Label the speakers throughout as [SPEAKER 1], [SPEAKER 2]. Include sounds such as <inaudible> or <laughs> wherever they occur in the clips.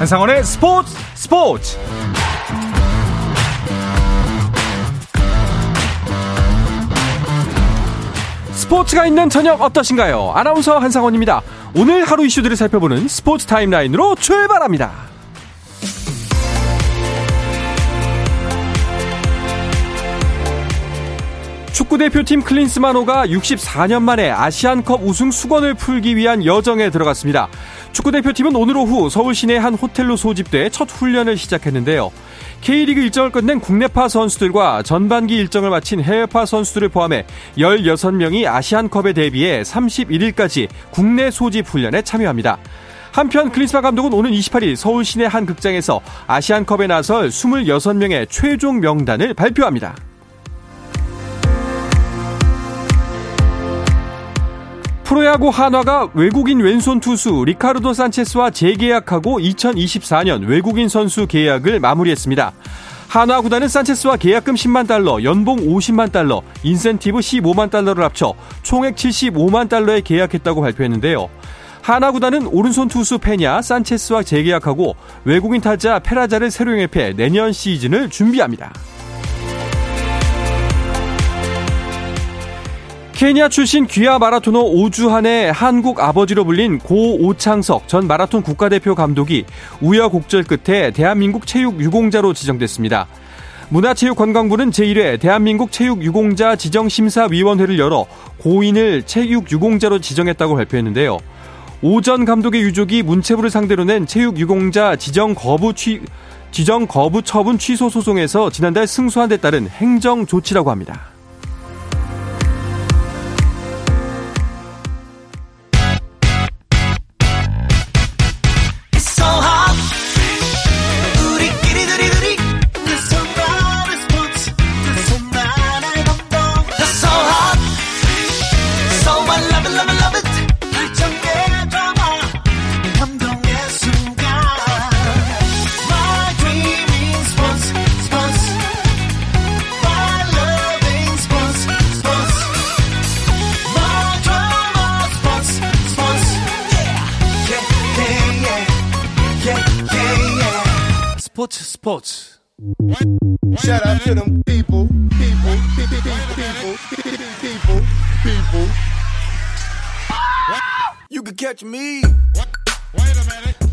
[SPEAKER 1] 한상원의 스포츠 스포츠 스포츠가 있는 저녁 어떠신가요? 아나운서 한상원입니다. 오늘 하루 이슈들을 살펴보는 스포츠 타임라인으로 출발합니다. 축구대표팀 클린스만호가 64년 만에 아시안컵 우승 수건을 풀기 위한 여정에 들어갔습니다. 축구대표팀은 오늘 오후 서울 시내 한 호텔로 소집돼 첫 훈련을 시작했는데요. K리그 일정을 끝낸 국내파 선수들과 전반기 일정을 마친 해외파 선수들을 포함해 16명이 아시안컵에 대비해 31일까지 국내 소집 훈련에 참여합니다. 한편 클린스만 감독은 오는 28일 서울 시내 한 극장에서 아시안컵에 나설 26명의 최종 명단을 발표합니다. 프로야구 한화가 외국인 왼손 투수 리카르도 산체스와 재계약하고 2024년 외국인 선수 계약을 마무리했습니다. 한화 구단은 산체스와 계약금 10만 달러, 연봉 50만 달러, 인센티브 15만 달러를 합쳐 총액 75만 달러에 계약했다고 발표했는데요. 한화 구단은 오른손 투수 페냐, 산체스와 재계약하고 외국인 타자 페라자를 새로 영입해 내년 시즌을 준비합니다. 케냐 출신 귀하 마라토너 오주한의 한국 아버지로 불린 고 오창석 전 마라톤 국가대표 감독이 우여곡절 끝에 대한민국 체육 유공자로 지정됐습니다. 문화체육관광부는 제1회 대한민국 체육유공자 지정심사위원회를 열어 고인을 체육유공자로 지정했다고 발표했는데요. 오전 감독의 유족이 문체부를 상대로 낸 체육유공자 지정 거부 취, 지정 거부 처분 취소 소송에서 지난달 승소한 데 따른 행정 조치라고 합니다. Sports, sports. Shout out to them people, people, people, people, people, people. You can catch me.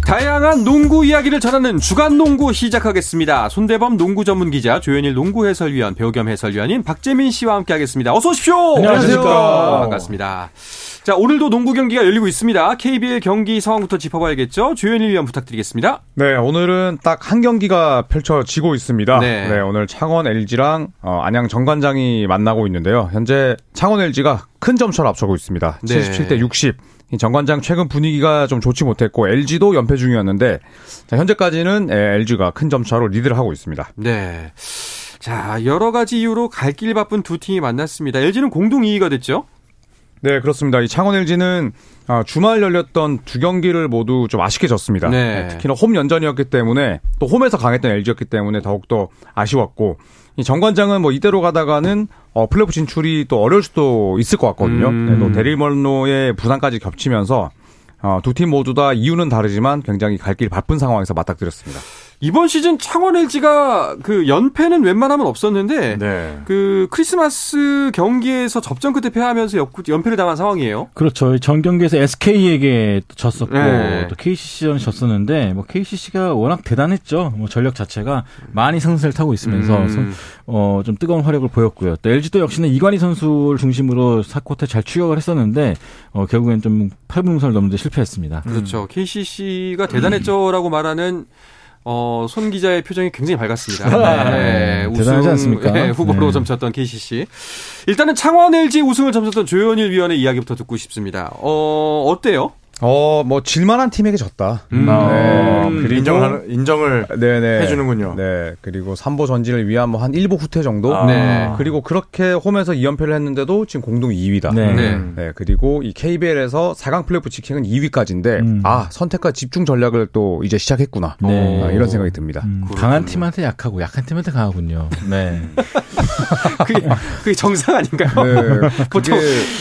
[SPEAKER 1] 다양한 농구 이야기를 전하는 주간 농구 시작하겠습니다. 손대범 농구 전문 기자, 조현일 농구 해설위원, 배우 겸 해설위원인 박재민 씨와 함께하겠습니다. 어서 오십시오.
[SPEAKER 2] 안녕하세요.
[SPEAKER 1] 반갑습니다. 자, 오늘도 농구 경기가 열리고 있습니다. KBL 경기 상황부터 짚어봐야겠죠. 조현일 위원 부탁드리겠습니다.
[SPEAKER 2] 네, 오늘은 딱 한 경기가 펼쳐지고 있습니다. 네, 네 오늘 창원 LG랑 어, 안양 정관장이 만나고 있는데요. 현재 창원 LG가 큰 점차로 앞서고 있습니다. 네. 77대 60. 정관장 최근 분위기가 좀 좋지 못했고 LG도 연패 중이었는데 자, 현재까지는 LG가 큰 점차로 리드를 하고 있습니다.
[SPEAKER 1] 네. 자, 여러 가지 이유로 갈 길 바쁜 두 팀이 만났습니다. LG는 공동 2위가 됐죠?
[SPEAKER 2] 네, 그렇습니다. 이 창원 LG는 아, 주말 열렸던 두 경기를 모두 좀 아쉽게 졌습니다. 네. 네, 특히나 홈 연전이었기 때문에 또 홈에서 강했던 LG였기 때문에 더욱더 아쉬웠고 이 정 관장은 뭐 이대로 가다가는 어, 플레이오프 진출이 또 어려울 수도 있을 것 같거든요. 음. 네, 또 데릴 멀노의 부상까지 겹치면서 어, 두 팀 모두 다 이유는 다르지만 굉장히 갈 길 바쁜 상황에서 맞닥뜨렸습니다.
[SPEAKER 1] 이번 시즌 창원 LG가 그 연패는 웬만하면 없었는데 네. 그 크리스마스 경기에서 접전 끝에 패하면서 연패를 당한 상황이에요.
[SPEAKER 3] 그렇죠. 전 경기에서 SK에게 졌었고 네. 또 KCC전 졌었는데 뭐 KCC가 워낙 대단했죠. 뭐 전력 자체가 많이 상승을 타고 있으면서 음. 어좀 뜨거운 활약을 보였고요. 또 LG도 역시나 이관희 선수를 중심으로 사코트 잘 추격을 했었는데 어 결국엔 좀 8분 응선을 넘는데 실패했습니다.
[SPEAKER 1] 그렇죠. KCC가 대단했죠라고 말하는 어, 손 기자의 표정이 굉장히 밝았습니다. <laughs>
[SPEAKER 3] 네, 네. 우승 않습니까? 네,
[SPEAKER 1] 후보로 네. 점쳤던 KCC. 일단은 창원 LG 우승을 점쳤던 조현일 위원의 이야기부터 듣고 싶습니다. 어, 어때요?
[SPEAKER 2] 어, 뭐 질만한 팀에게 졌다. 음. 네.
[SPEAKER 4] 그리고 인정을 인정을 네네. 해주는군요.
[SPEAKER 2] 네. 그리고 3보 전진을 위한 뭐 한 1보 후퇴 정도. 아. 네. 그리고 그렇게 홈에서 2연패를 했는데도 지금 공동 2위다. 네. 네. 네. 그리고 이 KBL에서 4강 플레이오프 직행은 2위까지인데 음. 아 선택과 집중 전략을 또 이제 시작했구나. 네. 아, 이런 생각이 듭니다. 음.
[SPEAKER 3] 강한 팀한테 약하고 약한 팀한테 강하군요. 네. <laughs>
[SPEAKER 1] 그게, 그게 정상 아닌가요? 네, <laughs> 보통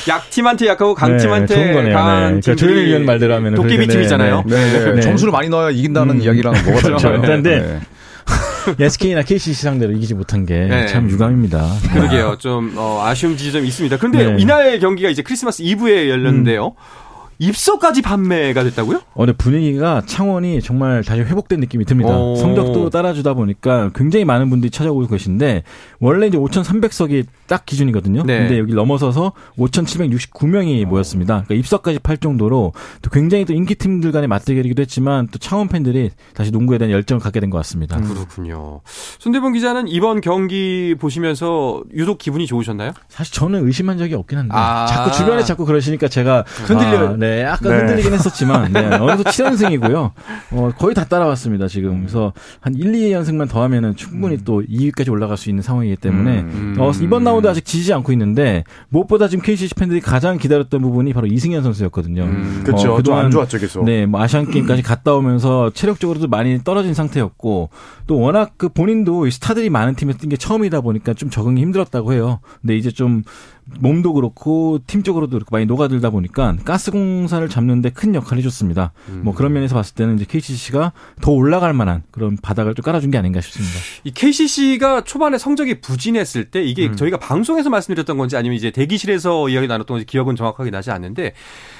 [SPEAKER 1] 약팀한테 약하고 강팀한테 네, 강한 네. 팀.
[SPEAKER 3] 조현일 위원 말대로 하면
[SPEAKER 1] 도깨비 팀이잖아요.
[SPEAKER 2] 네, 네, 네. 점수를 많이 넣어야 이긴다는 음. 이야기랑은 뭐가
[SPEAKER 3] 그렇죠. 다르죠? 그런데 <laughs> SK나 KCC 상대로 이기지 못한 게참 네. 유감입니다.
[SPEAKER 1] 그러게요. 좀 어, 아쉬운 지점이 있습니다. 그런데 네. 이날 경기가 이제 크리스마스 이브에 열렸는데요. 음. 입서까지 판매가 됐다고요?
[SPEAKER 3] 어, 근데 분위기가 창원이 정말 다시 회복된 느낌이 듭니다. 오. 성적도 따라주다 보니까 굉장히 많은 분들이 찾아오고 계신데 원래 이제 5,300석이 딱 기준이거든요. 네. 근데 여기 넘어서서 5,769명이 모였습니다. 그러니까 입서까지 팔 정도로 또 굉장히 또 인기 팀들 간의 맞대결이기도 했지만 또 창원 팬들이 다시 농구에 대한 열정을 갖게 된 것 같습니다.
[SPEAKER 1] 음. 그렇군요. 손대범 기자는 이번 경기 보시면서 유독 기분이 좋으셨나요?
[SPEAKER 3] 사실 저는 의심한 적이 없긴 한데 아. 자꾸 주변에 자꾸 그러시니까 제가 흔들려요. 아, 네, 약간 네. 흔들리긴 했었지만 네, <laughs> 어느덧 7연승이고요. 어, 거의 다 따라왔습니다 지금. 그래서 한 1, 2연승만 더하면은 충분히 음. 또 2위까지 올라갈 수 있는 상황이기 때문에 음. 어, 이번 라운드 아직 지지 않고 있는데 무엇보다 지금 KCC 팬들이 가장 기다렸던 부분이 바로 이승현 선수였거든요. 음.
[SPEAKER 4] 그렇죠. 어, 그동안 안 좋았죠 계속.
[SPEAKER 3] 네, 뭐 아시안 게임까지 갔다 오면서 체력적으로도 많이 떨어진 상태였고 또 워낙 그 본인도 스타들이 많은 팀에 뛴 게 처음이다 보니까 좀 적응이 힘들었다고 해요. 근데 이제 좀 몸도 그렇고 팀적으로도 그렇고 많이 녹아들다 보니까 가스 공사를 잡는데 큰 역할을 해줬습니다. 음. 뭐 그런 면에서 봤을 때는 이제 KCC가 더 올라갈 만한 그런 바닥을 좀 깔아준 게 아닌가 싶습니다.
[SPEAKER 1] 이 KCC가 초반에 성적이 부진했을 때 이게 음. 저희가 방송에서 말씀드렸던 건지 아니면 이제 대기실에서 이야기 나눴던 건지 기억은 정확하게 나지 않는데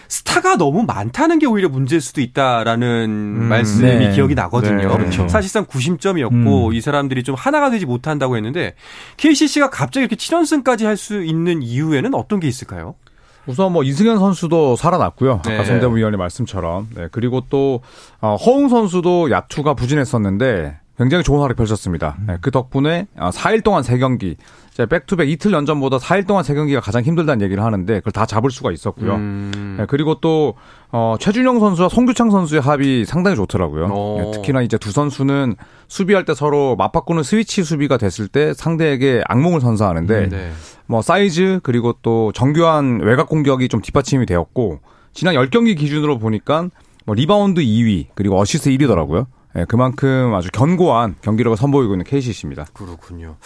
[SPEAKER 1] 스타가 너무 많다는 게 오히려 문제일 수도 있다라는 음, 말씀이 네. 기억이 나거든요. 네, 그렇죠. 사실상 구심점이었고 음. 이 사람들이 좀 하나가 되지 못한다고 했는데 KCC가 갑자기 이렇게 7연승까지 할 수 있는 이유에는 어떤 게 있을까요?
[SPEAKER 2] 우선 뭐 이승현 선수도 살아났고요. 네. 아까 손대부 위원의 말씀처럼. 네. 그리고 또 어, 허웅 선수도 야투가 부진했었는데 굉장히 좋은 활약 펼쳤습니다. 네. 그 덕분에 4일 어, 동안 3경기 back-to-back 이틀 연전보다 4일 동안 세 경기가 가장 힘들다는 얘기를 하는데 그걸 다 잡을 수가 있었고요. 음. 네, 그리고 또 어, 최준용 선수와 송교창 선수의 합이 상당히 좋더라고요. 네, 특히나 이제 두 선수는 수비할 때 서로 맞바꾸는 스위치 수비가 됐을 때 상대에게 악몽을 선사하는데 음, 네. 뭐 사이즈 그리고 또 정교한 외곽 공격이 좀 뒷받침이 되었고 지난 10경기 기준으로 보니까 뭐 리바운드 2위 그리고 어시스트 1위더라고요. 네, 그만큼 아주 견고한 경기력을 선보이고 있는 KCC입니다.
[SPEAKER 1] 그렇군요.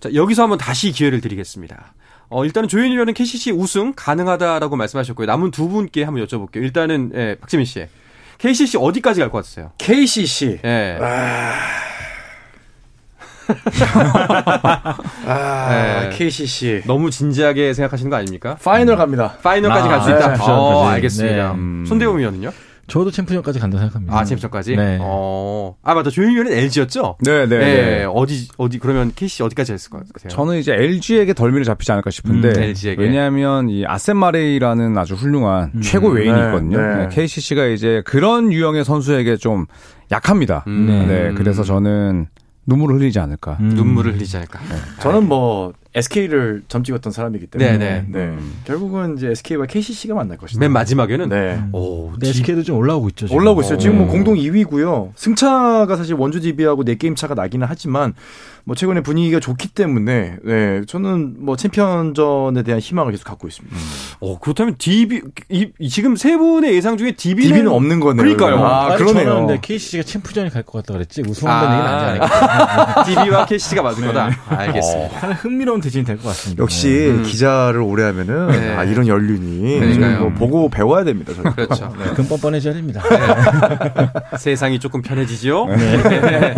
[SPEAKER 1] 자, 여기서 한번 다시 기회를 드리겠습니다. 어, 일단은 조현일 위원은 KCC 우승 가능하다라고 말씀하셨고요. 남은 두 분께 한번 여쭤볼게요. 일단은, 예, 박지민 씨. KCC 어디까지 갈 것 같으세요?
[SPEAKER 4] KCC.
[SPEAKER 1] 예.
[SPEAKER 4] 아... <laughs> 아, 네. KCC.
[SPEAKER 1] 너무 진지하게 생각하시는 거 아닙니까?
[SPEAKER 4] 파이널 갑니다.
[SPEAKER 1] 파이널까지 아, 갈수 있다. 네, 어, 알겠습니다. 네. 음. 손대범 위원은요?
[SPEAKER 3] 저도 챔피언까지 간다 생각합니다.
[SPEAKER 1] 아, 챔피언까지? 네. 어. 아, 맞다. 위원은 LG였죠?
[SPEAKER 2] 네, 네, 네, 네.
[SPEAKER 1] 어디, 어디, 그러면 KC 어디까지 했을 것 같아요?
[SPEAKER 2] 저는 이제 LG에게 덜미를 잡히지 않을까 싶은데. 음, LG에게. 왜냐하면 이 아센 마레이라는 아주 훌륭한 음, 최고 외인이 네, 있거든요. 네. KCC가 이제 그런 유형의 선수에게 좀 약합니다. 음. 네. 그래서 저는 눈물을 흘리지 않을까.
[SPEAKER 1] 음. 눈물을 흘리지 않을까. 네.
[SPEAKER 4] 저는 뭐 SK를 점찍었던 사람이기 때문에 네네. 네. 음. 결국은 이제 SK와 KCC가 만날 것이다.
[SPEAKER 1] 맨 마지막에는
[SPEAKER 3] 네. 오, 네, SK도 좀 올라오고 있죠.
[SPEAKER 4] 지금. 올라오고 있어요. 지금 뭐 네. 공동 2위고요. 승차가 사실 원주 DB하고 4게임 차가 나기는 하지만 뭐 최근에 분위기가 좋기 때문에 네, 저는 뭐 챔피언전에 대한 희망을 계속 갖고 있습니다. 음.
[SPEAKER 1] 어, 그렇다면 DB 이, 지금 세 분의 예상 중에 DB는,
[SPEAKER 4] DB는 없는 거네요.
[SPEAKER 1] 그러니까요.
[SPEAKER 3] 아, 아 그러네요. 근데 KCC가 챔프전에 갈 것 같다 그랬지. 우승한다는 아, 얘기는 아니지 않을까. <laughs>
[SPEAKER 1] DB와 KCC가 맞을 네. 거다. 알겠습니다.
[SPEAKER 3] 어. 흥미로운 대진이 될 것 같습니다.
[SPEAKER 4] 역시 네. 음. 기자를 오래 하면은 네. 아, 이런 연륜이 뭐 보고 배워야 됩니다. 저는.
[SPEAKER 1] 그렇죠.
[SPEAKER 3] 네. 금 뻔뻔해져야 됩니다.
[SPEAKER 1] 네. <laughs> 세상이 조금 편해지죠. 네.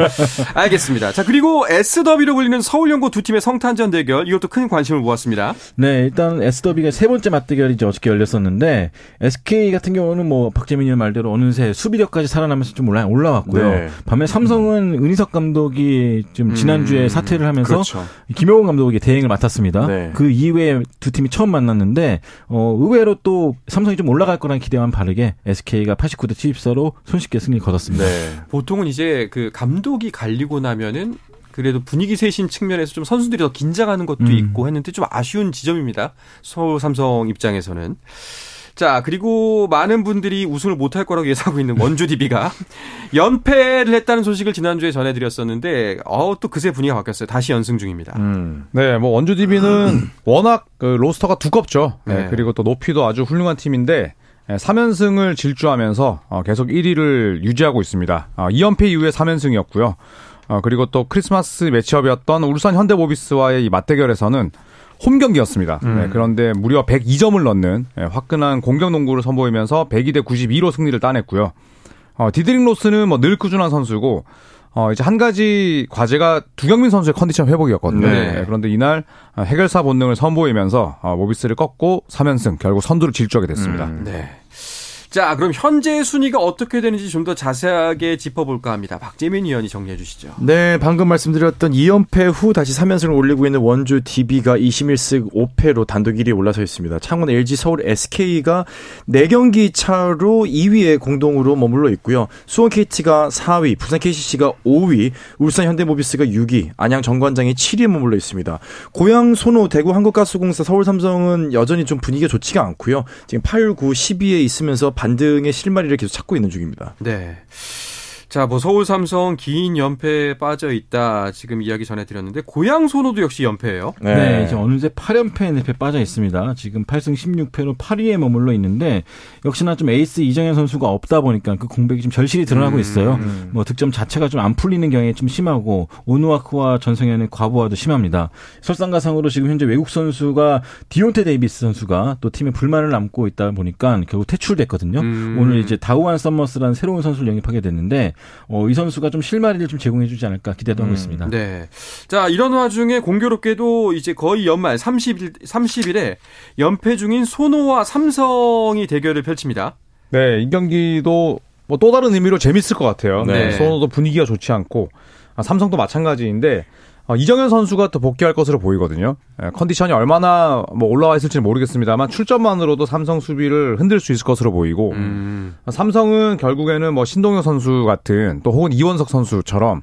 [SPEAKER 1] 알겠습니다. 자 그리고 S 더비로 불리는 서울연고 두 팀의 성탄전 대결 이것도 큰 관심을 모았습니다.
[SPEAKER 3] 네, 일단 S 더비가 세 번째 맞대결이죠. 어저께 열렸었는데 SK 같은 경우는 뭐 박재민이 말대로 어느새 수비력까지 살아나면서 좀 올라 올라왔고요. 네. 반면 삼성은 음. 은희석 감독이 좀 지난주에 음. 사퇴를 하면서 그렇죠. 김영훈 감독이 대행 을 맡았습니다. 네. 그 이후에 두 팀이 처음 만났는데 어 의외로 또 삼성이 좀 올라갈 거라는 기대와는 바르게 SK가 89대 74로 손쉽게 승리 거뒀습니다. 네.
[SPEAKER 1] 보통은 이제 그 감독이 갈리고 나면은 그래도 분위기 쇄신 측면에서 좀 선수들이 더 긴장하는 것도 음. 있고 했는데 좀 아쉬운 지점입니다. 서울 삼성 입장에서는. 자, 그리고 많은 분들이 우승을 못할 거라고 예상하고 있는 원주 DB가 <laughs> 연패를 했다는 소식을 지난주에 전해드렸었는데, 어, 또 그새 분위기가 바뀌었어요. 다시 연승 중입니다. 음.
[SPEAKER 2] 네, 뭐 원주 DB는 <clears throat> 워낙 그 로스터가 두껍죠. 네, 네. 그리고 또 높이도 아주 훌륭한 팀인데, 3연승을 질주하면서 어, 계속 1위를 유지하고 있습니다. 2연패 어, 이후에 3연승이었고요. 어, 그리고 또 크리스마스 매치업이었던 울산 현대모비스와의 이 맞대결에서는 홈 경기였습니다. 음. 네, 그런데 무려 102점을 넣는 네, 화끈한 공격 농구를 선보이면서 102대 92로 승리를 따냈고요. 어, 디드릭 로슨은 뭐 늘 꾸준한 선수고 어, 이제 한 가지 과제가 두경민 선수의 컨디션 회복이었거든요. 네. 네, 그런데 이날 해결사 본능을 선보이면서 어, 모비스를 꺾고 3연승 결국 선두를 질주하게 됐습니다. 음. 네.
[SPEAKER 1] 자, 그럼 현재 순위가 어떻게 되는지 좀 더 자세하게 짚어볼까 합니다. 박재민 위원이 정리해 주시죠.
[SPEAKER 4] 네, 방금 말씀드렸던 2연패 후 다시 3연승을 올리고 있는 원주 DB가 21승 5패로 단독 1위에 올라서 있습니다. 창원 LG 서울 SK가 4경기 차로 2위에 공동으로 머물러 있고요. 수원 KT가 4위, 부산 KCC가 5위, 울산 현대모비스가 6위, 안양 정관장이 7위에 머물러 있습니다. 고양 손호 대구 한국가스공사 서울 삼성은 여전히 좀 분위기가 좋지가 않고요. 지금 8, 9, 10위에 있으면서 반등의 실마리를 계속 찾고 있는 중입니다.
[SPEAKER 1] 네. 자, 뭐 서울 삼성 긴 연패에 빠져 있다. 지금 이야기 전해드렸는데 고양 소노도 역시 연패예요.
[SPEAKER 3] 네. 네, 이제 어느새 8연패 늪에 빠져 있습니다. 지금 8승 16패로 8위에 머물러 있는데 역시나 좀 에이스 이정현 선수가 없다 보니까 그 공백이 좀 절실히 드러나고 음, 있어요. 음. 뭐 득점 자체가 좀 안 풀리는 경향이 좀 심하고 오누아크와 전성현의 과부하도 심합니다. 설상가상으로 지금 현재 외국 선수가 디욘테 데이비스 선수가 또 팀에 불만을 담고 있다 보니까 결국 퇴출됐거든요. 음. 오늘 이제 다후안 서머스라는 새로운 선수를 영입하게 됐는데 어, 이 선수가 좀 실마리를 좀 제공해주지 않을까 기대도 하고 음, 있습니다.
[SPEAKER 1] 네. 자 이런 와중에 공교롭게도 이제 거의 연말 30일 30일에 연패 중인 소노와 삼성이 대결을 펼칩니다.
[SPEAKER 2] 네, 이 경기도 뭐 또 다른 의미로 재밌을 것 같아요. 네. 소노도 분위기가 좋지 않고 아, 삼성도 마찬가지인데 어, 이정현 선수가 또 복귀할 것으로 보이거든요. 예, 컨디션이 얼마나 뭐 올라와 있을지는 모르겠습니다만 출전만으로도 삼성 수비를 흔들 수 있을 것으로 보이고 음. 삼성은 결국에는 뭐 신동엽 선수 같은 또 혹은 이원석 선수처럼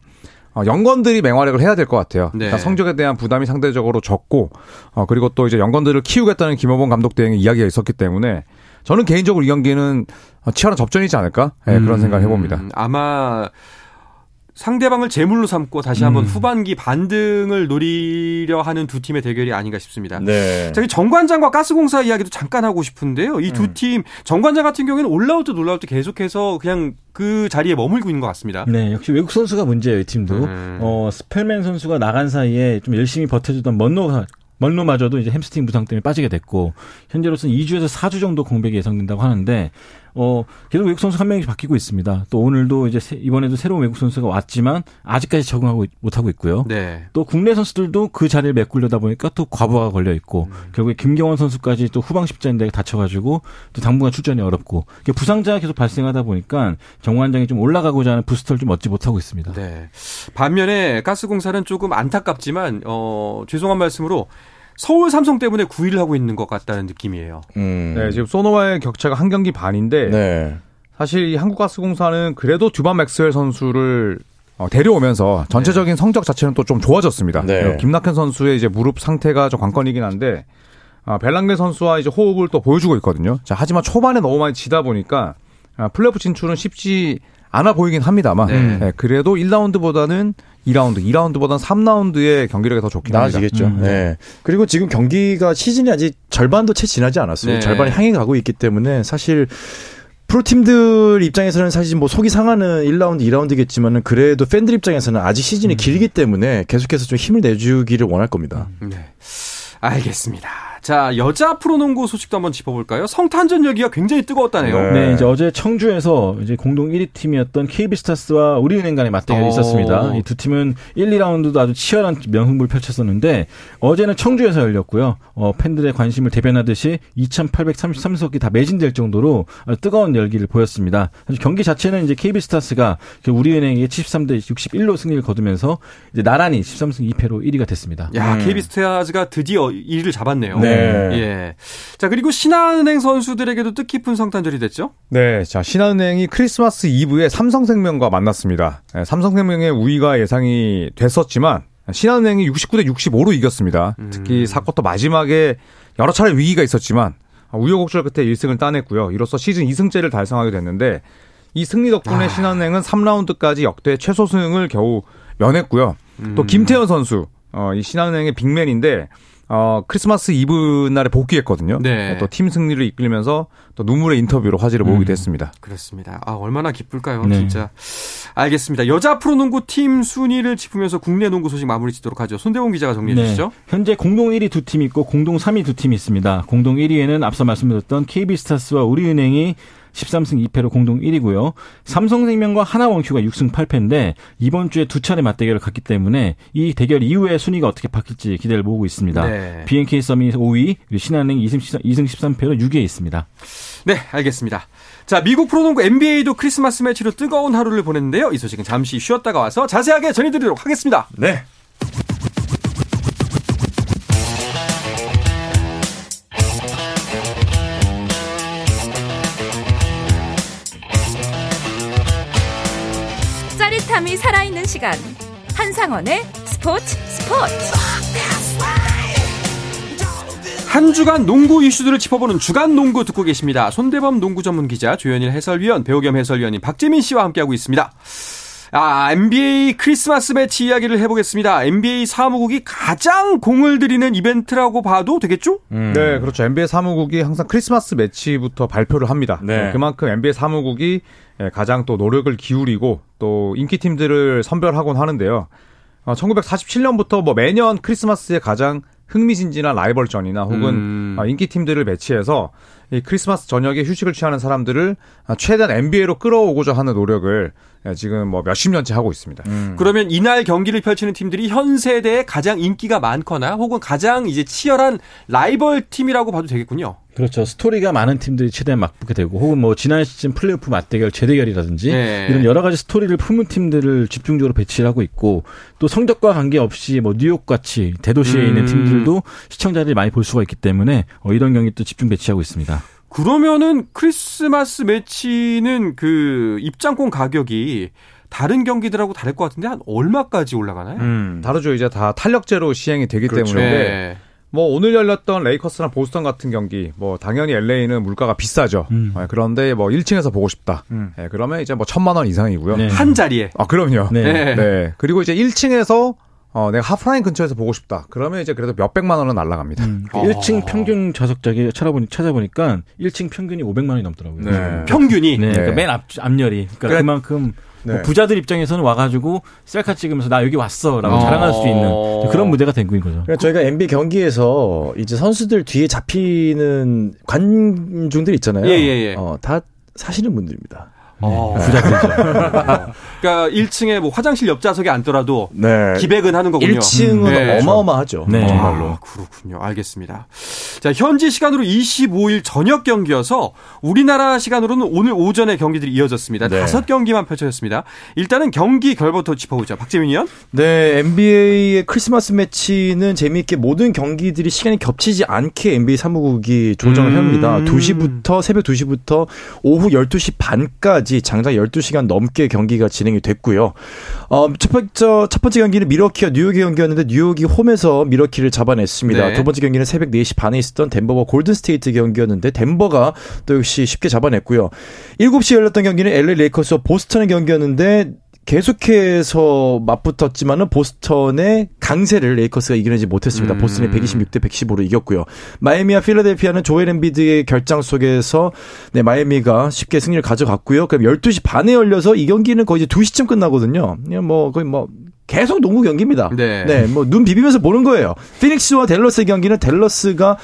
[SPEAKER 2] 어, 연건들이 맹활약을 해야 될 것 같아요. 네. 그러니까 성적에 대한 부담이 상대적으로 적고 어, 그리고 또 이제 연건들을 키우겠다는 김호범 감독 대행의 이야기가 있었기 때문에 저는 개인적으로 이 경기는 치열한 접전이지 않을까 네, 그런 음. 생각을 해봅니다.
[SPEAKER 1] 아마 상대방을 제물로 삼고 다시 한번 음. 후반기 반등을 노리려 하는 두 팀의 대결이 아닌가 싶습니다. 네. 자, 정관장과 가스공사 이야기도 잠깐 하고 싶은데요. 이 두팀 음. 정관장 같은 경우에는 올라올 듯 올라올 듯 계속해서 그냥 그 자리에 머물고 있는 것 같습니다.
[SPEAKER 3] 네, 역시 외국 선수가 문제예요, 이 팀도. 음. 어, 스펠맨 선수가 나간 사이에 좀 열심히 버텨주던 먼로가 먼로마저도 이제 햄스트링 부상 때문에 빠지게 됐고 현재로서는 2주에서 4주 정도 공백이 예상된다고 하는데 어, 계속 외국 선수 한 명이 바뀌고 있습니다. 또 오늘도 이제 세, 이번에도 새로운 외국 선수가 왔지만 아직까지 적응하고 못하고 있고요. 네. 또 국내 선수들도 그 자리를 메꾸려다 보니까 또 과부하가 걸려 있고 음. 결국에 김경원 선수까지 또 후방 십자인대 다쳐가지고 또 당분간 출전이 어렵고 부상자가 계속 발생하다 보니까 정관장이 좀 올라가고자 하는 부스터를 좀 얻지 못하고 있습니다. 네.
[SPEAKER 1] 반면에 가스공사는 조금 안타깝지만 어, 죄송한 말씀으로 서울 삼성 때문에 9위를 하고 있는 것 같다는 느낌이에요.
[SPEAKER 2] 음. 네, 지금 소노와의 격차가 한 경기 반인데 네. 사실 이 한국가스공사는 그래도 듀반 맥스웰 선수를 어, 데려오면서 전체적인 네. 성적 자체는 또 좀 좋아졌습니다. 네. 김낙현 선수의 이제 무릎 상태가 좀 관건이긴 한데 아, 벨랑게 선수와 이제 호흡을 또 보여주고 있거든요. 자, 하지만 초반에 너무 많이 지다 보니까 아, 플레이오프 진출은 쉽지 않아 보이긴 합니다만 네. 네, 그래도 1라운드보다는 2라운드, 2라운드보다는 3라운드의 경기력이 더 좋긴
[SPEAKER 4] 나아지겠죠. 음. 네. 그리고 지금 경기가 시즌이 아직 절반도 채 지나지 않았어요. 네. 절반이 향해 가고 있기 때문에 사실 프로팀들 입장에서는 사실 뭐 속이 상하는 1라운드, 2라운드겠지만은 그래도 팬들 입장에서는 아직 시즌이 음. 길기 때문에 계속해서 좀 힘을 내주기를 원할 겁니다. 음. 네.
[SPEAKER 1] 알겠습니다. 자, 여자 프로농구 소식도 한번 짚어볼까요? 성탄전 열기가 굉장히 뜨거웠다네요.
[SPEAKER 3] 네. 네, 이제 어제 청주에서 이제 공동 1위 팀이었던 KB스타스와 우리은행 간의 맞대결이 어. 있었습니다. 이 두 팀은 1, 2라운드도 아주 치열한 명승부를 펼쳤었는데 어제는 청주에서 열렸고요. 어, 팬들의 관심을 대변하듯이 2,833석이 다 매진될 정도로 뜨거운 열기를 보였습니다. 사실 경기 자체는 이제 KB스타스가 그 우리은행에 73대 61로 승리를 거두면서 이제 나란히 13승 2패로 1위가 됐습니다.
[SPEAKER 1] 야, 음. KB스타즈가 드디어 1위를 잡았네요. 네. 네. 예. 자, 그리고 신한은행 선수들에게도 뜻깊은 성탄절이 됐죠?
[SPEAKER 2] 네. 자, 신한은행이 크리스마스 이브에 삼성생명과 만났습니다. 네, 삼성생명의 우위가 예상이 됐었지만 신한은행이 69대 65로 이겼습니다. 음. 특히 4쿼터 마지막에 여러 차례 위기가 있었지만 우여곡절 끝에 1승을 따냈고요. 이로써 시즌 2승째를 달성하게 됐는데 이 승리 덕분에 아. 신한은행은 3라운드까지 역대 최소 승을 겨우 면했고요. 음. 또 김태현 선수, 어, 이 신한은행의 빅맨인데 어, 크리스마스 이브 날에 복귀했거든요. 네. 또 팀 승리를 이끌면서 또 눈물의 인터뷰로 화제를 모으기도 음. 했습니다.
[SPEAKER 1] 그렇습니다. 아, 얼마나 기쁠까요, 네. 진짜. 알겠습니다. 여자 프로농구 팀 순위를 짚으면서 국내 농구 소식 마무리 짓도록 하죠. 손대원 기자가 정리해 네. 주시죠.
[SPEAKER 3] 현재 공동 1위 두 팀 있고 공동 3위 두 팀이 있습니다. 공동 1위에는 앞서 말씀드렸던 KB스타스와 우리은행이 13승 2패로 공동 1위고요. 삼성생명과 하나원큐가 6승 8패인데 이번 주에 두 차례 맞대결을 갔기 때문에 이 대결 이후에 순위가 어떻게 바뀔지 기대를 모으고 있습니다. 네. BNK 썸이 5위, 그리고 신한은행 2승, 2승 13패로 6위에 있습니다.
[SPEAKER 1] 네, 알겠습니다. 자, 미국 프로농구 NBA도 크리스마스 매치로 뜨거운 하루를 보냈는데요. 이 소식은 잠시 쉬었다가 와서 자세하게 전해드리도록 하겠습니다.
[SPEAKER 4] 네.
[SPEAKER 5] 짜릿함이 살아있는 시간 한상원의 스포츠 스포츠
[SPEAKER 1] 한 주간 농구 이슈들을 짚어보는 주간 농구 듣고 계십니다. 손대범 농구 전문 기자 조현일 해설위원 배우 겸 해설위원인 박재민 씨와 함께하고 있습니다. 아, NBA 크리스마스 매치 이야기를 해보겠습니다. NBA 사무국이 가장 공을 들이는 이벤트라고 봐도 되겠죠?
[SPEAKER 2] 음. 네, 그렇죠. NBA 사무국이 항상 크리스마스 매치부터 발표를 합니다. 네. 그만큼 NBA 사무국이 예, 가장 또 노력을 기울이고 또 인기 팀들을 선별하곤 하는데요. 1947년부터 어, 뭐 매년 크리스마스에 가장 흥미진진한 라이벌전이나 혹은 음. 어, 인기 팀들을 배치해서 이 크리스마스 저녁에 휴식을 취하는 사람들을 최대한 NBA로 끌어오고자 하는 노력을 지금 뭐 몇십 년째 하고 있습니다.
[SPEAKER 1] 음. 그러면 이날 경기를 펼치는 팀들이 현 세대에 가장 인기가 많거나 혹은 가장 이제 치열한 라이벌 팀이라고 봐도 되겠군요.
[SPEAKER 3] 그렇죠. 스토리가 많은 팀들이 최대한 맞붙게 되고 혹은 뭐 지난 시즌 플레이오프 맞대결 재대결이라든지 네. 이런 여러 가지 스토리를 품은 팀들을 집중적으로 배치를 하고 있고 또 성적과 관계없이 뭐 뉴욕 같이 대도시에 음. 있는 팀들도 시청자들이 많이 볼 수가 있기 때문에 어, 이런 경기 또 집중 배치하고 있습니다.
[SPEAKER 1] 그러면은 크리스마스 매치는 그 입장권 가격이 다른 경기들하고 다를 것 같은데 한 얼마까지 올라가나요? 음,
[SPEAKER 2] 다르죠. 이제 다 탄력제로 시행이 되기 그렇죠. 때문에 네. 뭐 오늘 열렸던 레이커스나 보스턴 같은 경기 뭐 당연히 LA는 물가가 비싸죠. 음. 네, 그런데 뭐 1층에서 보고 싶다. 음. 네, 그러면 이제 뭐 천만 원 이상이고요. 네.
[SPEAKER 1] 한 자리에.
[SPEAKER 2] 아 그럼요. 네. 네. 그리고 이제 1층에서 어, 내가 하프라인 근처에서 보고 싶다. 그러면 이제 그래도 몇백만 원은 날라갑니다. 음,
[SPEAKER 3] 그 어. 1층 평균 좌석자기 찾아보니, 찾아보니까 1층 평균이 500만 원이 넘더라고요.
[SPEAKER 1] 네. 평균이?
[SPEAKER 3] 네. 그러니까 네. 맨 앞, 앞열이. 그러니까 그래. 그만큼 뭐 네. 부자들 입장에서는 와가지고 셀카 찍으면서 나 여기 왔어라고 어. 자랑할 수 있는 그런 무대가 된 거인 거죠.
[SPEAKER 4] 그러니까 저희가 NBA 경기에서 이제 선수들 뒤에 잡히는 관중들 있잖아요. 예, 예, 예. 어, 다 사시는 분들입니다.
[SPEAKER 1] 어. 부자들이죠. <laughs> 그러니까 1층에 뭐 화장실 옆좌석에 앉더라도 네. 기백은 하는 거군요.
[SPEAKER 4] 1층은 네. 어마어마하죠. 네. 정말로.
[SPEAKER 1] 아, 그렇군요. 알겠습니다. 자, 현지 시간으로 25일 저녁 경기여서 우리나라 시간으로는 오늘 오전에 경기들이 이어졌습니다. 네. 다섯 경기만 펼쳐졌습니다. 일단은 경기 결부터 짚어보죠. 박재민 의원.
[SPEAKER 4] 네, NBA의 크리스마스 매치는 재미있게 모든 경기들이 시간이 겹치지 않게 NBA 사무국이 조정을 음. 합니다. 2시부터 새벽 2시부터 오후 12시 반까지 전까지 장장 12시간 넘게 경기가 진행이 됐고요. 어, 첫 번째, 첫 번째 경기는 미러키와 뉴욕의 경기였는데 뉴욕이 홈에서 미러키를 잡아냈습니다. 네. 두 번째 경기는 새벽 4시 반에 있었던 덴버와 골든스테이트 경기였는데 덴버가 또 역시 쉽게 잡아냈고요. 7시에 열렸던 경기는 LA 레이커스와 보스턴의 경기였는데 계속해서 맞붙었지만은 보스턴의 강세를 레이커스가 이겨내지 못했습니다. 음. 보스턴이 126대 115로 이겼고요. 마이애미와 필라델피아는 조엘 엠비드의 결장 속에서 네, 마이애미가 쉽게 승리를 가져갔고요. 그럼 12시 반에 열려서 이 경기는 거의 이제 2시쯤 끝나거든요. 뭐 거의 뭐 계속 농구 경기입니다. 네. 네. 뭐 눈 비비면서 보는 거예요. 피닉스와 댈러스의 경기는 댈러스가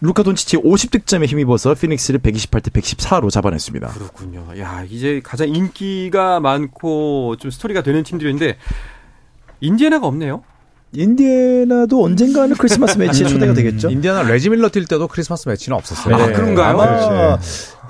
[SPEAKER 4] 루카 돈치치 50득점에 힘입어서 피닉스를 128대 114로 잡아냈습니다.
[SPEAKER 1] 그렇군요. 야, 이제 가장 인기가 많고 좀 스토리가 되는 팀들인데 인디애나가 없네요.
[SPEAKER 4] 인디애나도 언젠가는 크리스마스 <laughs> 매치에 음. 초대가 되겠죠.
[SPEAKER 2] 인디애나 레지 밀러 뛸 때도 크리스마스 매치는 없었어요.
[SPEAKER 1] 아, 네. 그런가요?
[SPEAKER 4] 아마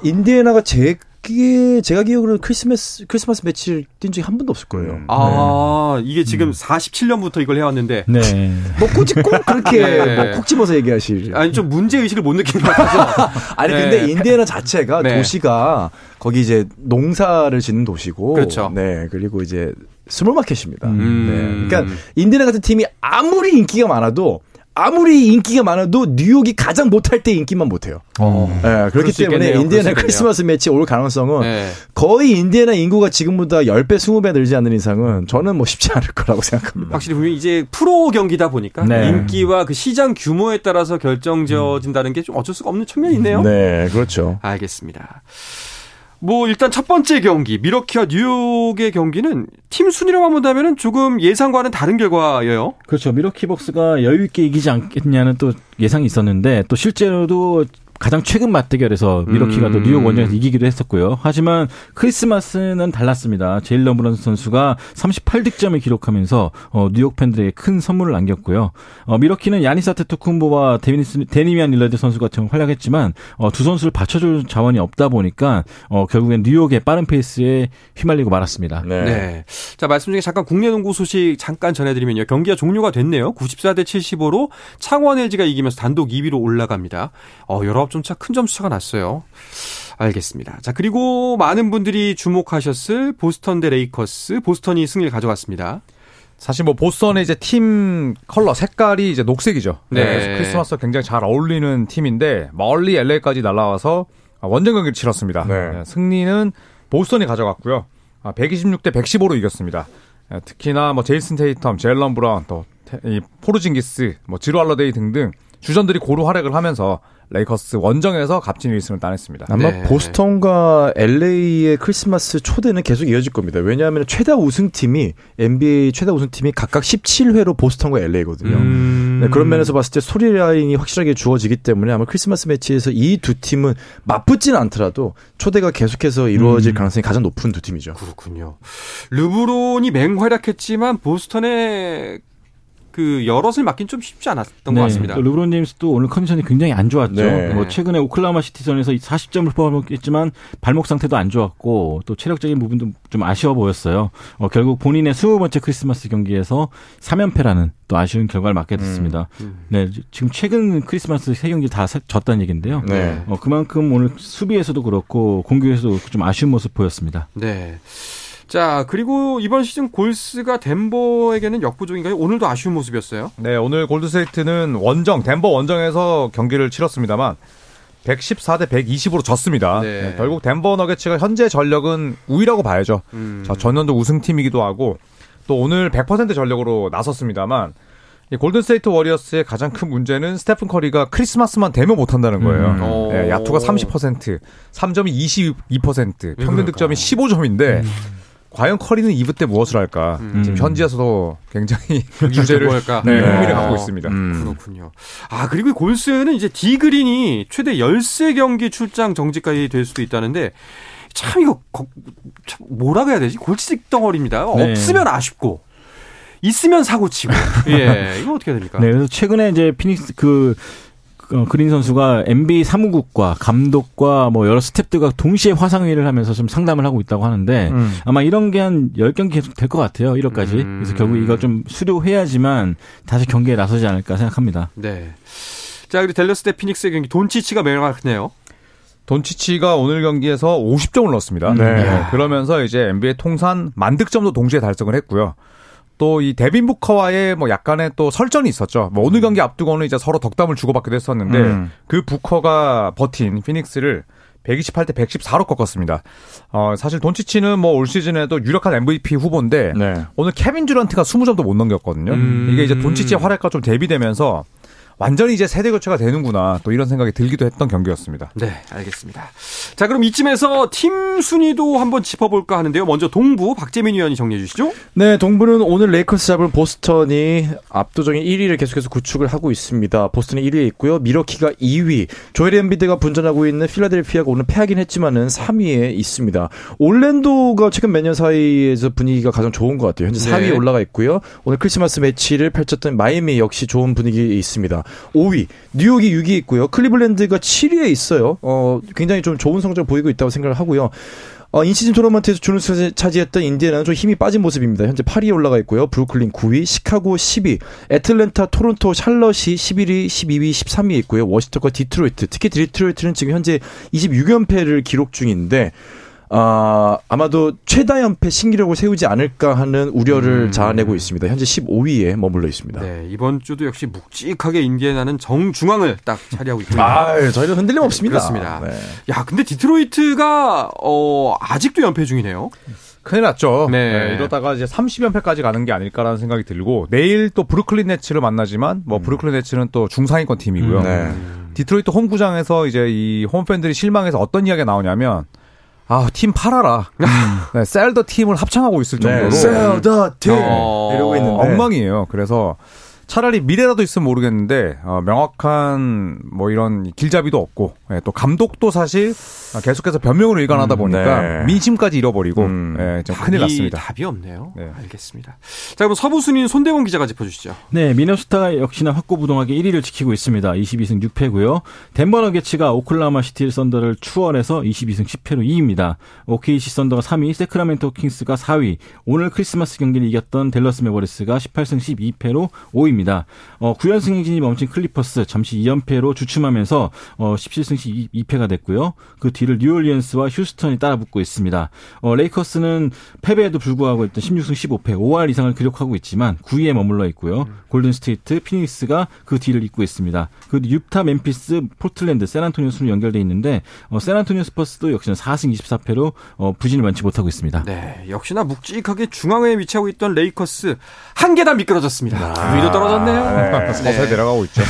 [SPEAKER 4] 인디애나가 제 그게 제가 기억으로 크리스마스 크리스마스 매치를 뛴 적이 한 번도 없을 거예요. 음.
[SPEAKER 1] 아 네. 이게 지금 음. 47년부터 이걸 해왔는데
[SPEAKER 4] 네. 뭐 굳이 꼭 그렇게 네. 뭐 콕 집어서 얘기하실
[SPEAKER 1] 아니 좀 문제 의식을 못 느끼는 것 같아서 <laughs>
[SPEAKER 4] 아니 네. 근데 인디애나 자체가 네. 도시가 거기 이제 농사를 짓는 도시고
[SPEAKER 1] 그렇죠.
[SPEAKER 4] 네 그리고 이제 small market입니다. 음. 네. 그러니까 인디애나 같은 팀이 아무리 인기가 많아도 아무리 인기가 많아도 뉴욕이 가장 못할 때 인기만 못해요. 어. 네, 그렇기 때문에 인디애나 크리스마스 매치 올 가능성은 네. 거의 인디애나 인구가 지금보다 10배, 20배 늘지 않는 이상은 저는 뭐 쉽지 않을 거라고 생각합니다.
[SPEAKER 1] 확실히 분명히 이제 프로 경기다 보니까 네. 인기와 그 시장 규모에 따라서 결정져진다는 게 좀 어쩔 수가 없는 측면이 있네요.
[SPEAKER 4] 네, 그렇죠.
[SPEAKER 1] 알겠습니다. 뭐 일단 첫 번째 경기 밀워키와 뉴욕의 경기는 팀 순위로만 본다면 조금 예상과는 다른 결과예요.
[SPEAKER 3] 그렇죠. 밀워키 벅스가 여유 있게 이기지 않겠냐는 또 예상이 있었는데 또 실제로도 가장 최근 맞대결에서 밀워키가 음. 또 뉴욕 원정에서 이기기도 했었고요. 하지만 크리스마스는 달랐습니다. 제일런 브런슨 선수가 38득점을 기록하면서 어, 뉴욕 팬들에게 큰 선물을 안겼고요. 어, 밀워키는 야니스 아데토쿤보와 데니스, 데니미안 릴러드 선수 같은 활약했지만 어, 두 선수를 받쳐줄 자원이 없다 보니까 어, 결국엔 뉴욕의 빠른 페이스에 휘말리고 말았습니다.
[SPEAKER 1] 네. 네. 자 말씀 중에 잠깐 국내 농구 소식 잠깐 전해드리면요. 경기가 종료가 됐네요. 94대 75로 창원 LG가 이기면서 단독 2위로 올라갑니다. 어, 열아홉 점 큰 점수차가 났어요. 알겠습니다. 자, 그리고 많은 분들이 주목하셨을 보스턴 대 레이커스, 보스턴이 승리를 가져갔습니다.
[SPEAKER 2] 사실 뭐 보스턴의 이제 팀 컬러 색깔이 이제 녹색이죠. 네. 그래서 크리스마스 굉장히 잘 어울리는 팀인데 멀리 LA까지 날아와서 원정 경기를 치렀습니다. 네. 네. 승리는 보스턴이 가져갔고요. 126대 115로 이겼습니다. 네, 특히나 뭐 제이슨 테이텀, 제일런 브라운, 또 포르징기스, 뭐 즈루 할러데이 등등 주전들이 고루 활약을 하면서 레이커스 원정에서 값진 1승을 따냈습니다.
[SPEAKER 4] 아마 네. 보스턴과 LA의 크리스마스 초대는 계속 이어질 겁니다. 왜냐하면 최다 우승팀이 NBA 최다 우승팀이 각각 17회로 보스턴과 LA거든요. 음... 네, 그런 면에서 봤을 때 스토리라인이 확실하게 주어지기 때문에 아마 크리스마스 매치에서 이 두 팀은 맞붙지는 않더라도 초대가 계속해서 이루어질 음... 가능성이 가장 높은 두 팀이죠.
[SPEAKER 1] 그렇군요. 르브론이 맹활약했지만 보스턴의 그 여럿을 맡긴 좀 쉽지 않았던 네. 것 같습니다.
[SPEAKER 3] 또 르브론 제임스도 오늘 컨디션이 굉장히 안 좋았죠. 네. 뭐 최근에 오클라마 시티전에서 40점을 포함했지만 발목 상태도 안 좋았고 또 체력적인 부분도 좀 아쉬워 보였어요. 어, 결국 본인의 20번째 크리스마스 경기에서 3연패라는 또 아쉬운 결과를 맞게 됐습니다. 음. 음. 네, 지금 최근 크리스마스 세 경기 다 졌다는 얘기인데요. 네. 어, 그만큼 오늘 수비에서도 그렇고 공격에서도 좀 아쉬운 모습 보였습니다.
[SPEAKER 1] 네. 자, 그리고 이번 시즌 골스가 덴버에게는 역부족인가요? 오늘도 아쉬운 모습이었어요.
[SPEAKER 2] 네, 오늘 골드세이트는 원정, 덴버 원정에서 경기를 치렀습니다만 114대 120으로 졌습니다. 네. 네, 결국 덴버 너게츠가 현재 전력은 우위라고 봐야죠. 음. 자, 전년도 우승팀이기도 하고 또 오늘 100% 전력으로 나섰습니다만 이 골든스테이트 워리어스의 가장 큰 문제는 스테픈 커리가 크리스마스만 되면 못한다는 거예요. 음. 네, 야투가 30%, 3점이 22%, 평균 득점이 15점인데 음. 과연 커리는 이브 때 무엇을 할까? 음. 지금 현지에서도 굉장히 <laughs> 주제를 네, 흥미를 갖고 있습니다. 음.
[SPEAKER 1] 그렇군요. 아 그리고 골스는 이제 디그린이 최대 13경기 출장 정지까지 될 수도 있다는데 참 이거 참 뭐라고 해야 되지? 골치직 덩어리입니다. 네. 없으면 아쉽고 있으면 사고치고. <laughs> 예, 이거 어떻게 됩니까?
[SPEAKER 3] 네, 그래서 최근에 이제 피닉스 그 어, 그린 선수가 NBA 사무국과 감독과 뭐 여러 스탭들과 동시에 화상회의를 하면서 좀 상담을 하고 있다고 하는데 음. 아마 이런 게한 10경기 계속 될 것 같아요. 1월까지. 음. 그래서 결국 이거 좀 수료해야지만 다시 경기에 나서지 않을까 생각합니다.
[SPEAKER 1] 네. 자, 그리고 댈러스 대 피닉스의 경기 돈치치가 맹활약했네요.
[SPEAKER 2] 돈치치가 오늘 경기에서 50점을 넣었습니다. 네. 네. 그러면서 이제 NBA 통산 만 득점도 동시에 달성을 했고요. 또 이 데빈 부커와의 뭐 약간의 또 설전이 있었죠. 뭐 오늘 경기 앞두고는 이제 서로 덕담을 주고받기도 했었는데 음. 그 부커가 버틴 피닉스를 128대 114로 꺾었습니다. 어, 사실 돈치치는 뭐 올 시즌에도 유력한 MVP 후보인데 네. 오늘 케빈 듀런트가 20점도 못 넘겼거든요. 음. 이게 이제 돈치치의 활약과 좀 대비되면서 완전히 이제 세대 교체가 되는구나 또 이런 생각이 들기도 했던 경기였습니다.
[SPEAKER 1] 네, 알겠습니다. 자, 그럼 이쯤에서 팀 순위도 한번 짚어볼까 하는데요. 먼저 동부 박재민 위원이 정리해 주시죠.
[SPEAKER 4] 네, 동부는 오늘 레이커스 잡은 보스턴이 압도적인 1위를 계속해서 구축을 하고 있습니다. 보스턴이 1위에 있고요. 밀워키가 2위, 조엘 엠비드가 분전하고 있는 필라델피아가 오늘 패하긴 했지만은 3위에 있습니다. 올랜도가 최근 몇 년 사이에서 분위기가 가장 좋은 것 같아요. 현재 4위에 네. 올라가 있고요. 오늘 크리스마스 매치를 펼쳤던 마이애미 역시 좋은 분위기에 있습니다. 5위, 뉴욕이 6위에 있고요. 클리블랜드가 7위에 있어요. 어, 굉장히 좀 좋은 성적을 보이고 있다고 생각을 하고요. 어, 인시즌 토너먼트에서 준우승을 차지했던 인디애나는 좀 힘이 빠진 모습입니다. 현재 8위에 올라가 있고요. 브루클린 9위, 시카고 10위, 애틀랜타, 토론토, 샬럿이 11위, 12위, 13위에 있고요. 워싱턴과 디트로이트, 특히 디트로이트는 지금 현재 26연패를 기록 중인데 아, 아마도 최다 연패 신기록을 세우지 않을까 하는 우려를 음. 자아내고 있습니다. 현재 15위에 머물러 있습니다.
[SPEAKER 1] 네, 이번 주도 역시 묵직하게 인디애나는 정중앙을 딱 차지하고 있습니다.
[SPEAKER 4] 아, 저희는 흔들림 없습니다.
[SPEAKER 1] 그렇습니다. 네. 야, 근데 디트로이트가 어, 아직도 연패 중이네요.
[SPEAKER 2] 큰일 났죠. 네. 네. 이러다가 이제 30연패까지 가는 게 아닐까라는 생각이 들고 내일 또 브루클린 네츠를 만나지만 뭐 음. 브루클린 네츠는 또 중상위권 팀이고요. 음, 네. 디트로이트 홈구장에서 이제 이 홈팬들이 실망해서 어떤 이야기가 나오냐면 아, 팀 팔아라. 음. 네, sell the team을 합창하고 있을 네, 정도로. 네,
[SPEAKER 4] sell the team. 어, 이러고 있는데.
[SPEAKER 2] 엉망이에요. 그래서 차라리 미래라도 있으면 모르겠는데 어, 명확한 뭐 이런 길잡이도 없고 예, 또 감독도 사실 계속해서 변명을 일관하다 음, 보니까 네. 민심까지 잃어버리고 음, 예, 좀 큰일 났습니다.
[SPEAKER 1] 답이 없네요. 네. 알겠습니다. 자 그럼 서부 순위는 손대원 기자가 짚어주시죠.
[SPEAKER 3] 네, 미네소타가 역시나 확고부동하게 1위를 지키고 있습니다. 22승 6패고요. 덴버 너게츠가 오클라호마 시티 썬더를 추월해서 22승 10패로 2위입니다. OKC 썬더가 3위, 새크라멘토 킹스가 4위. 오늘 크리스마스 경기를 이겼던 댈러스 매버릭스가 18승 12패로 5위입니다. 있습니다. 어, 9연승 행진이 멈춘 클리퍼스 잠시 2연패로 주춤하면서 어, 17승 2패가 됐고요. 그 뒤를 뉴올리언스와 휴스턴이 따라붙고 있습니다. 어, 레이커스는 패배에도 불구하고 일단 16승 15패 5할 이상을 기록하고 있지만 9위에 머물러 있고요. 음. 골든 스테이트, 피닉스가 그 뒤를 잇고 있습니다. 그 유타, 멤피스, 포틀랜드, 샌안토니오 순으로 연결돼 있는데 어, 샌안토니오 스퍼스도 역시나 4승 24패로 어, 부진을 면치 못하고 있습니다.
[SPEAKER 1] 네, 역시나 묵직하게 중앙에 위치하고 있던 레이커스 한 계단 미끄러졌습니다. 아, 위로 떨어 떨어졌네요. 네.
[SPEAKER 2] 서서히 네. 내려가고 있죠.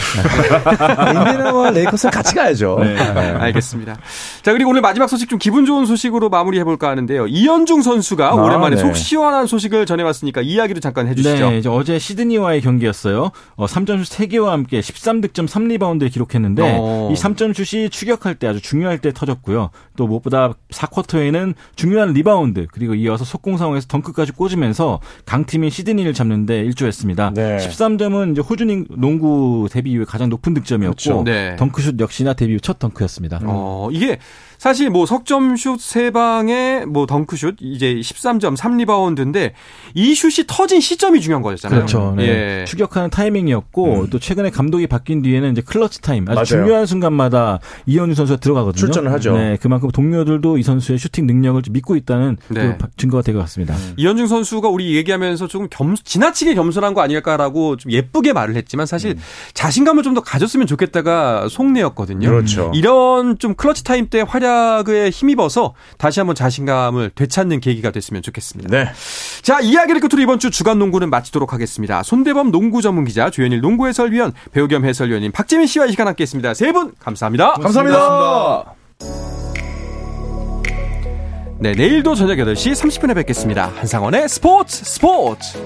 [SPEAKER 4] 인디애나와 레이커스 같이 가야죠. 네. 네.
[SPEAKER 1] 알겠습니다. 자, 그리고 오늘 마지막 소식 좀 기분 좋은 소식으로 마무리해볼까 하는데요. 이현중 선수가 아, 오랜만에 네. 속 시원한 소식을 전해왔으니까 이야기도 잠깐 해주시죠.
[SPEAKER 3] 네, 어제 시드니와의 경기였어요. 어, 3점슛 3개와 함께 13득점 3리바운드를 기록했는데 어. 이 3점슛이 추격할 때 아주 중요할 때 터졌고요. 또 무엇보다 4쿼터에는 중요한 리바운드 그리고 이어서 속공 상황에서 덩크까지 꽂으면서 강팀인 시드니를 잡는데 일조했습니다. 네. 13점 득점은 이제 호주 농구 데뷔 이후에 가장 높은 득점이었고 그렇죠. 네. 덩크슛 역시나 데뷔 후 첫 덩크였습니다.
[SPEAKER 1] 어, 이게 사실 뭐 석점슛 3방에 뭐 덩크슛 이제 13점 3리바운드인데 이 슛이 터진 시점이 중요한 거였잖아요.
[SPEAKER 3] 그렇죠. 네. 예. 추격하는 타이밍이었고 음. 또 최근에 감독이 바뀐 뒤에는 이제 클러치 타임 아주 맞아요. 중요한 순간마다 이현중 선수가 들어가거든요.
[SPEAKER 4] 출전을 하죠.
[SPEAKER 3] 네, 그만큼 동료들도 이 선수의 슈팅 능력을 믿고 있다는 네. 그 증거가 될 것 같습니다. 음.
[SPEAKER 1] 이현중 선수가 우리 얘기하면서 조금 겸, 지나치게 겸손한 거 아닐까라고 좀 예쁘게 말을 했지만 사실 음. 자신감을 좀 더 가졌으면 좋겠다가 속내였거든요.
[SPEAKER 4] 그렇죠.
[SPEAKER 1] 이런 좀 clutch time 때 활약 활약에 힘입어서 다시 한번 자신감을 되찾는 계기가 됐으면 좋겠습니다.
[SPEAKER 4] 네.
[SPEAKER 1] 자, 이야기를 끝으로 이번 주 주간 농구는 마치도록 하겠습니다. 손대범 농구 전문 기자, 조현일 농구 해설위원, 배우 겸 해설위원님 박재민 씨와 이 시간 함께 했습니다. 세 분 감사합니다.
[SPEAKER 4] 감사합니다. 감사합니다.
[SPEAKER 1] 네, 내일도 저녁 8시 30분에 뵙겠습니다. 한상원의 스포츠 스포츠!